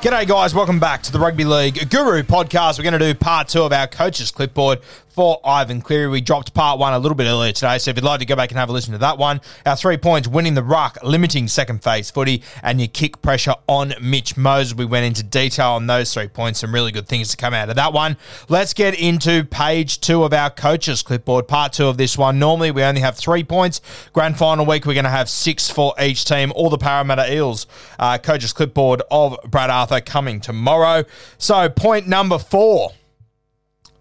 G'day, guys. Welcome back to the Rugby League Guru podcast. We're going to do part two of our coaches clipboard for Ivan Cleary. We dropped part one a little bit earlier today, so if you'd like to go back and have a listen to that one, our three points winning the ruck, limiting second phase footy, and your kick pressure on Mitch Moses. We went into detail on those three points, some really good things to come out of that one. Let's get into page two of our coaches clipboard, part two of this one. Normally, we only have three points. Grand final week, we're going to have six for each team. All the Parramatta Eels uh, coaches clipboard of Brad Arthur coming tomorrow. So, point number four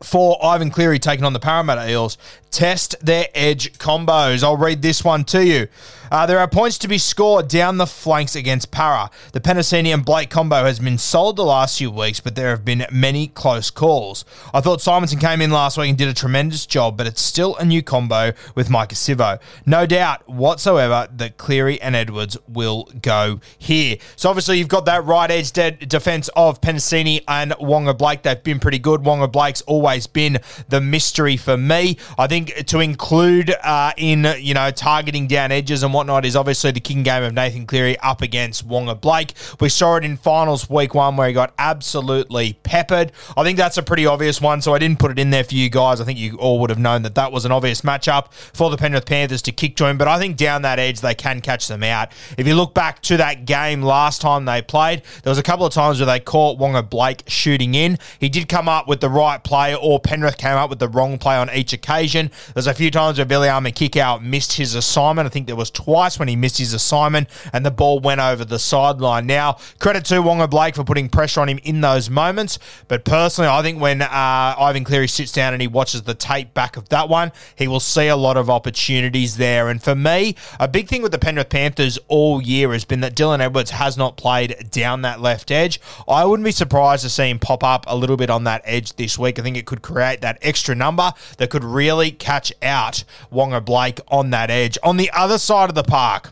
for Ivan Cleary taking on the Parramatta Eels. Test their edge combos. I'll read this one to you. Uh, there are points to be scored down the flanks against Para. The Penisini and Blake combo has been solid the last few weeks, but there have been many close calls. I thought Simonsson came in last week and did a tremendous job, but it's still a new combo with Maika Sivo. No doubt whatsoever that Cleary and Edwards will go here. So obviously you've got that right edge de- defense of Penisini and Waqa Blake. They've been pretty good. Waqa Blake's always been the mystery for me. I think to include uh, in you know targeting down edges and whatnot is obviously the kicking game of Nathan Cleary up against Waqa Blake. We saw it in finals week one where he got absolutely peppered. I think that's a pretty obvious one, so I didn't put it in there for you guys. I think you all would have known that that was an obvious matchup for the Penrith Panthers to kick to him, but I think down that edge they can catch them out. If you look back to that game last time they played, there was a couple of times where they caught Waqa Blake shooting in. He did come up with the right play, or Penrith came up with the wrong play on each occasion. There's a few times where Viliame Kikau missed his assignment. I think there was twice when he missed his assignment and the ball went over the sideline. Now, credit to Waqa Blake for putting pressure on him in those moments. But personally, I think when uh, Ivan Cleary sits down and he watches the tape back of that one, he will see a lot of opportunities there. And for me, a big thing with the Penrith Panthers all year has been that Dylan Edwards has not played down that left edge. I wouldn't be surprised to see him pop up a little bit on that edge this week. I think it could create that extra number that could really catch out Waqa Blake on that edge. On the other side of the park,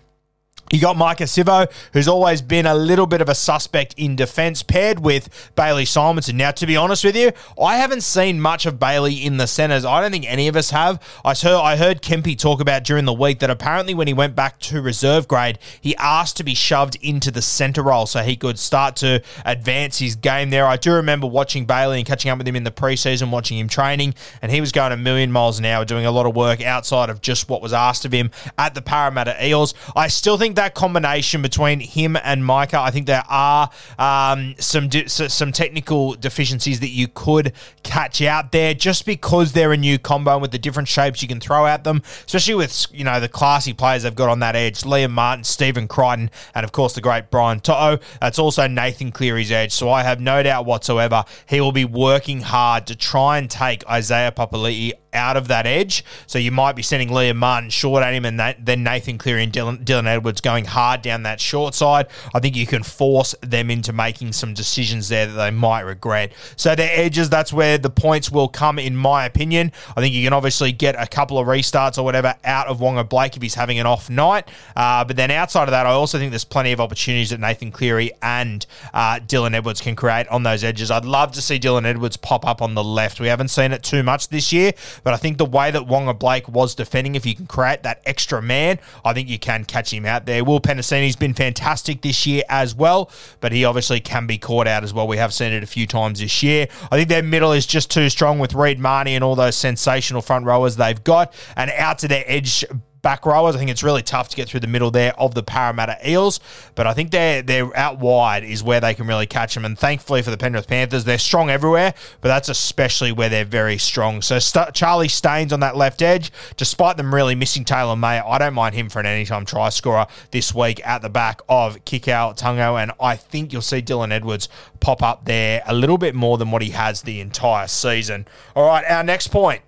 you got Maika Sivo, who's always been a little bit of a suspect in defence, paired with Bailey Simonsson. Now, to be honest with you, I haven't seen much of Bailey in the centres. I don't think any of us have. I heard, I heard Kempy talk about during the week that apparently when he went back to reserve grade, he asked to be shoved into the centre role so he could start to advance his game there. I do remember watching Bailey and catching up with him in the preseason, watching him training, and he was going a million miles an hour, doing a lot of work outside of just what was asked of him at the Parramatta Eels. I still think that combination between him and Maika, I think there are um, some s- some technical deficiencies that you could catch out there, just because they're a new combo and with the different shapes you can throw at them, especially with you know the classy players they've got on that edge, Liam Martin, Stephen Crichton, and of course the great Brian To'o. That's also Nathan Cleary's edge, so I have no doubt whatsoever he will be working hard to try and take Isaiah Papali'i out of that edge. So you might be sending Liam Martin short at him and that, then Nathan Cleary and Dylan, Dylan Edwards going hard down that short side. I think you can force them into making some decisions there that they might regret. So their edges, that's where the points will come, in my opinion. I think you can obviously get a couple of restarts or whatever out of Waqa Blake if he's having an off night. Uh, but then outside of that, I also think there's plenty of opportunities that Nathan Cleary and uh, Dylan Edwards can create on those edges. I'd love to see Dylan Edwards pop up on the left. We haven't seen it too much this year, but I think the way that Waqa Blake was defending, if you can create that extra man, I think you can catch him out there. Will Penisini's been fantastic this year as well, but he obviously can be caught out as well. We have seen it a few times this year. I think their middle is just too strong with Reed Mahoney and all those sensational front rowers they've got, and out to their edge back rowers. I think it's really tough to get through the middle there of the Parramatta Eels, but I think they're they're out wide is where they can really catch them. And thankfully for the Penrith Panthers, they're strong everywhere, but that's especially where they're very strong. So St- Charlie Staines on that left edge, despite them really missing Taylan May, I don't mind him for an anytime try scorer this week at the back of Kikau Tungo, and I think you'll see Dylan Edwards pop up there a little bit more than what he has the entire season. All right, our next point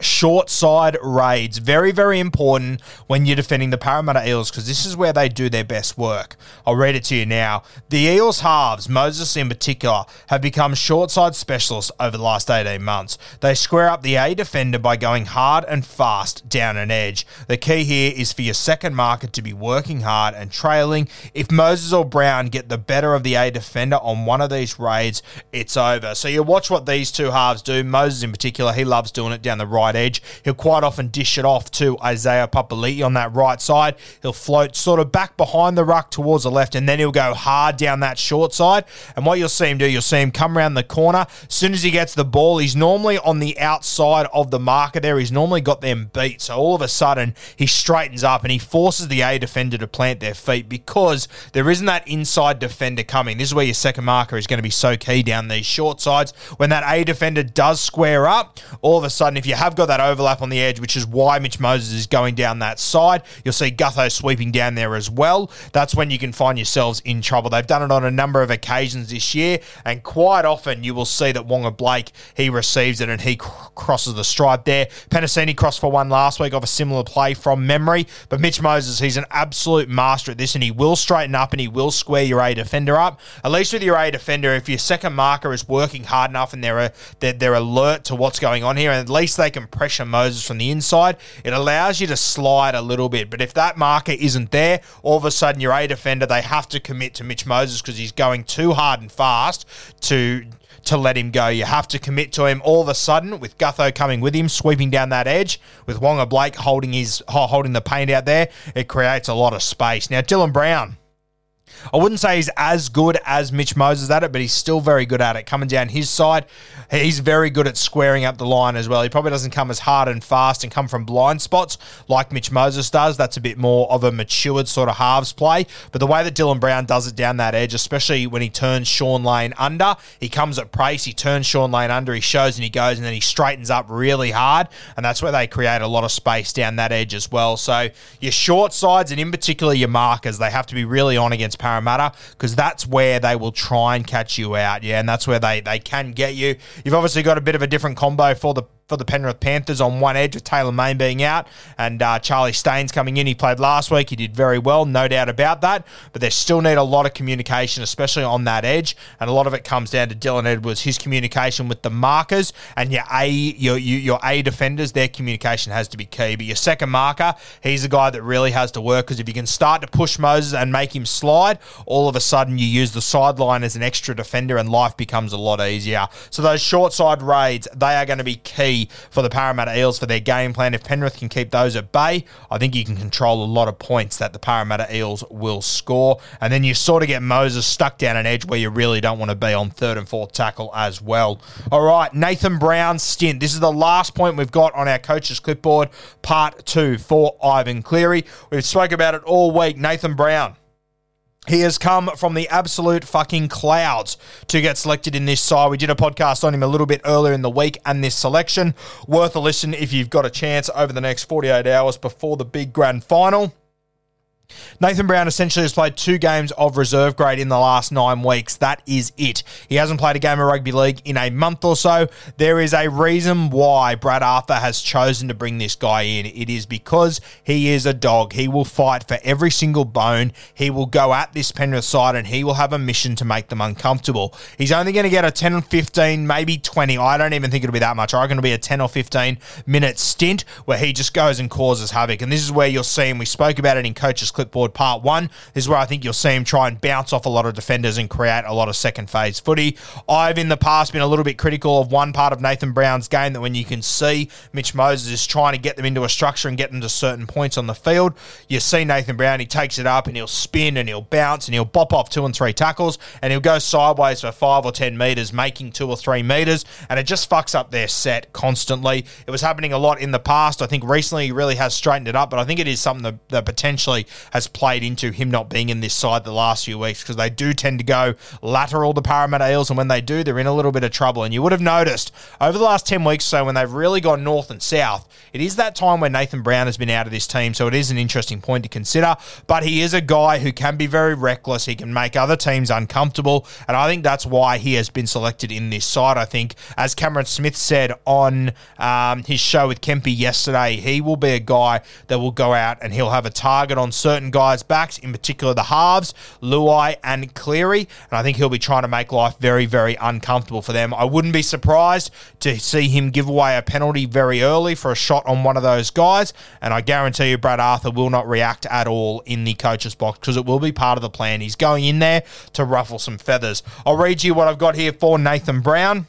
short side raids. Very, very important when you're defending the Parramatta Eels because this is where they do their best work. I'll read it to you now. The Eels halves, Moses in particular, have become short side specialists over the last 18 months. They square up the A defender by going hard and fast down an edge. The key here is for your second marker to be working hard and trailing. If Moses or Brown get the better of the A defender on one of these raids, it's over. So you watch what these two halves do. Moses in particular, he loves doing it down the right edge. He'll quite often dish it off to Isaiah Papali'i on that right side. He'll float sort of back behind the ruck towards the left, and then he'll go hard down that short side. And what you'll see him do, you'll see him come around the corner. As soon as he gets the ball, he's normally on the outside of the marker there. He's normally got them beat. So all of a sudden, he straightens up and he forces the A defender to plant their feet because there isn't that inside defender coming. This is where your second marker is going to be so key down these short sides. When that A defender does square up, all of a sudden, if you have got that overlap on the edge, which is why Mitch Moses is going down that side. You'll see Gutho sweeping down there as well. That's when you can find yourselves in trouble. They've done it on a number of occasions this year, and quite often you will see that Waqa Blake he receives it and he cr- crosses the stripe there. Penisini crossed for one last week off a similar play from memory, but Mitch Moses he's an absolute master at this, and he will straighten up and he will square your A defender up. At least with your A defender, if your second marker is working hard enough and they're they're, they're alert to what's going on here, and at least they can pressure Moses from the inside, it allows you to slide a little bit. But if that marker isn't there, all of a sudden your A defender, they have to commit to Mitch Moses because he's going too hard and fast to to let him go. You have to commit to him all of a sudden with Gutho coming with him, sweeping down that edge, with Waqa Blake holding his holding the paint out there. It creates a lot of space. Now Dylan Brown I wouldn't say he's as good as Mitch Moses at it, but he's still very good at it. Coming down his side, he's very good at squaring up the line as well. He probably doesn't come as hard and fast and come from blind spots like Mitch Moses does. That's a bit more of a matured sort of halves play. But the way that Dylan Brown does it down that edge, especially when he turns Shaun Lane under, he comes at pace, he turns Shaun Lane under, he shows and he goes, and then he straightens up really hard. And that's where they create a lot of space down that edge as well. So your short sides and in particular your markers, they have to be really on against Parramatta because that's where they will try and catch you out. Yeah, and that's where they, they can get you. You've obviously got a bit of a different combo for the for the Penrith Panthers on one edge with Taylan May being out and uh, Charlie Staines coming in. He played last week. He did very well, no doubt about that. But they still need a lot of communication, especially on that edge. And a lot of it comes down to Dylan Edwards, his communication with the markers and your A, your, your A defenders. Their communication has to be key. But your second marker, he's a guy that really has to work because if you can start to push Moses and make him slide, all of a sudden you use the sideline as an extra defender and life becomes a lot easier. So those short side raids, they are going to be key for the Parramatta Eels for their game plan. If Penrith can keep those at bay, I think you can control a lot of points that the Parramatta Eels will score. And then you sort of get Moses stuck down an edge where you really don't want to be on third and fourth tackle as well. All right, Nathan Brown's stint. This is the last point we've got on our coach's clipboard, part two for Ivan Cleary. We've spoke about it all week. Nathan Brown he has come from the absolute fucking clouds to get selected in this side. We did a podcast on him a little bit earlier in the week and this selection. Worth a listen if you've got a chance over the next 48 hours before the big grand final. Nathan Brown essentially has played two games of reserve grade in the last nine weeks. That is it. He hasn't played a game of rugby league in a month or so. There is a reason why Brad Arthur has chosen to bring this guy in. It is because he is a dog. He will fight for every single bone. He will go at this Penrith side and he will have a mission to make them uncomfortable. He's only going to get a 10 or 15, maybe 20. I don't even think it'll be that much. I reckon it'll be a 10 or 15 minute stint where he just goes and causes havoc. And this is where you'll see, and we spoke about it in Coach's Clipboard part one. This is where I think you'll see him try and bounce off a lot of defenders and create a lot of second phase footy. I've in the past been a little bit critical of one part of Nathan Brown's game that when you can see Mitch Moses is trying to get them into a structure and get them to certain points on the field, you see Nathan Brown, he takes it up and he'll spin and he'll bounce and he'll bop off two and three tackles and he'll go sideways for five or ten metres, making two or three metres, and it just fucks up their set constantly. It was happening a lot in the past. I think recently he really has straightened it up, but I think it is something that, that potentially has played into him not being in this side the last few weeks because they do tend to go lateral, to Parramatta Eels, and when they do, they're in a little bit of trouble. And you would have noticed over the last 10 weeks so when they've really gone north and south, it is that time when Nathan Brown has been out of this team, so it is an interesting point to consider. But he is a guy who can be very reckless, he can make other teams uncomfortable, and I think that's why he has been selected in this side. I think, as Cameron Smith said on um, his show with Kempy yesterday, he will be a guy that will go out and he'll have a target on certain guys' backs, in particular the halves, Luai and Cleary. And I think he'll be trying to make life very, very uncomfortable for them. I wouldn't be surprised to see him give away a penalty very early for a shot on one of those guys. And I guarantee you, Brad Arthur will not react at all in the coach's box because it will be part of the plan. He's going in there to ruffle some feathers. I'll read you what I've got here for Nathan Brown.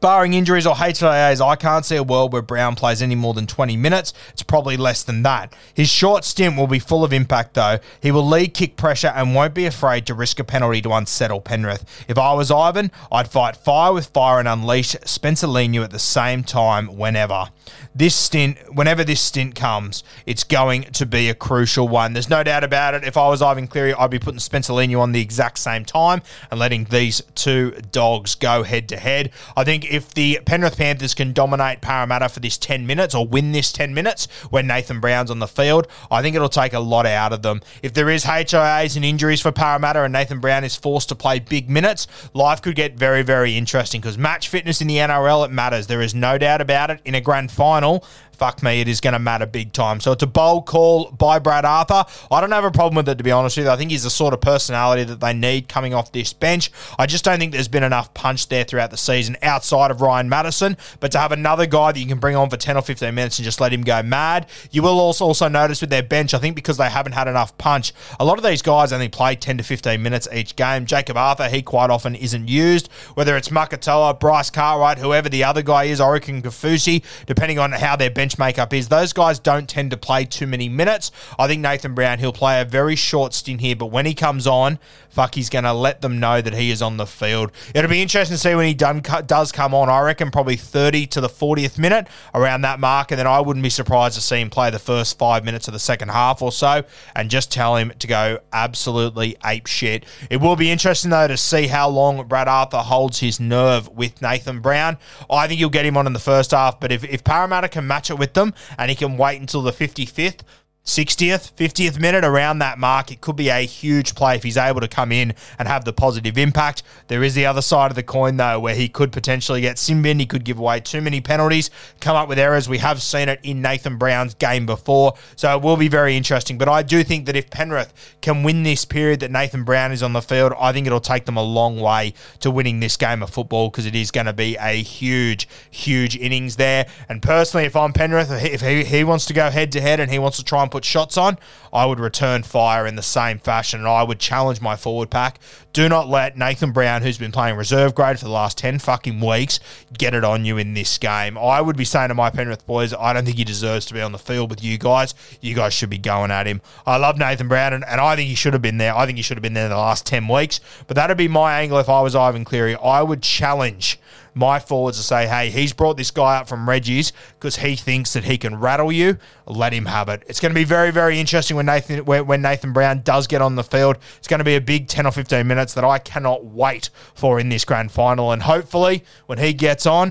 Barring injuries or HIAs, I can't see a world where Brown plays any more than 20 minutes. It's probably less than that. His short stint will be full of impact, though. He will lead kick pressure and won't be afraid to risk a penalty to unsettle Penrith. If I was Ivan, I'd fight fire with fire and unleash Spencer Leniu at the same time whenever. This stint, whenever this stint comes, it's going to be a crucial one. There's no doubt about it. If I was Ivan Cleary, I'd be putting Spencer Leniu on the exact same time and letting these two dogs go head to head. I think if the Penrith Panthers can dominate Parramatta for this 10 minutes or win this 10 minutes when Nathan Brown's on the field, I think it'll take a lot out of them. If there is HIAs and injuries for Parramatta and Nathan Brown is forced to play big minutes, life could get very, very interesting because match fitness in the NRL, it matters. There is no doubt about it. In a grand final, fuck me, it is going to matter big time. So it's a bold call by Brad Arthur. I don't have a problem with it, to be honest with you. I think he's the sort of personality that they need coming off this bench. I just don't think there's been enough punch there throughout the season outside of Ryan Matterson. But to have another guy that you can bring on for 10 or 15 minutes and just let him go mad, you will also, also notice with their bench, I think because they haven't had enough punch, a lot of these guys only play 10 to 15 minutes each game. Jakob Arthur, he quite often isn't used, whether it's Makatoa, Bryce Cartwright, whoever the other guy is, Oregon Kaufusi, depending on how their bench makeup is. Those guys don't tend to play too many minutes. I think Nathan Brown, he'll play a very short stint here, but when he comes on, fuck, he's going to let them know that he is on the field. It'll be interesting to see when he done, does come on. I reckon probably 30 to the 40th minute, around that mark, and then I wouldn't be surprised to see him play the first five minutes of the second half or so and just tell him to go absolutely ape shit. It will be interesting, though, to see how long Brad Arthur holds his nerve with Nathan Brown. I think you'll get him on in the first half, but if, if Parramatta can match it with them and he can wait until the 55th, 60th, 50th minute around that mark. It could be a huge play if he's able to come in and have the positive impact. There is the other side of the coin, though, where he could potentially get sin He could give away too many penalties, come up with errors. We have seen it in Nathan Brown's game before, so it will be very interesting. But I do think that if Penrith can win this period that Nathan Brown is on the field, I think it'll take them a long way to winning this game of football because it is going to be a huge, huge innings there. And personally, if I'm Penrith, if he, he wants to go head to head and he wants to try and put shots on, I would return fire in the same fashion and I would challenge my forward pack. Do not let Nathan Brown, who's been playing reserve grade for the last 10 fucking weeks, get it on you in this game. I would be saying to my Penrith boys, I don't think he deserves to be on the field with you guys. You guys should be going at him. I love Nathan Brown and, and I think he should have been there. I think he should have been there the last 10 weeks. But that'd be my angle if I was Ivan Cleary. I would challenge my forwards to say, hey, he's brought this guy up from Reggie's because he thinks that he can rattle you. Let him have it. It's going to be very, very interesting when Nathan when Nathan Brown does get on the field. It's going to be a big 10 or 15 minutes that I cannot wait for in this grand final. And hopefully, when he gets on,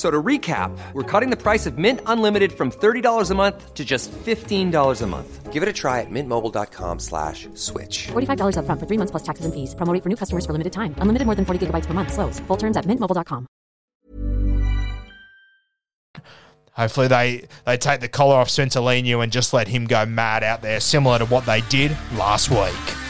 F- So to recap, we're cutting the price of Mint Unlimited from $30 a month to just $15 a month. Give it a try at mintmobile.com slash switch. $45 upfront for three months plus taxes and fees. Promo for new customers for limited time. Unlimited more than 40 gigabytes per month. Slows. Full terms at mintmobile.com. Hopefully they, they take the collar off Spencer and just let him go mad out there, similar to what they did last week.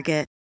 Target.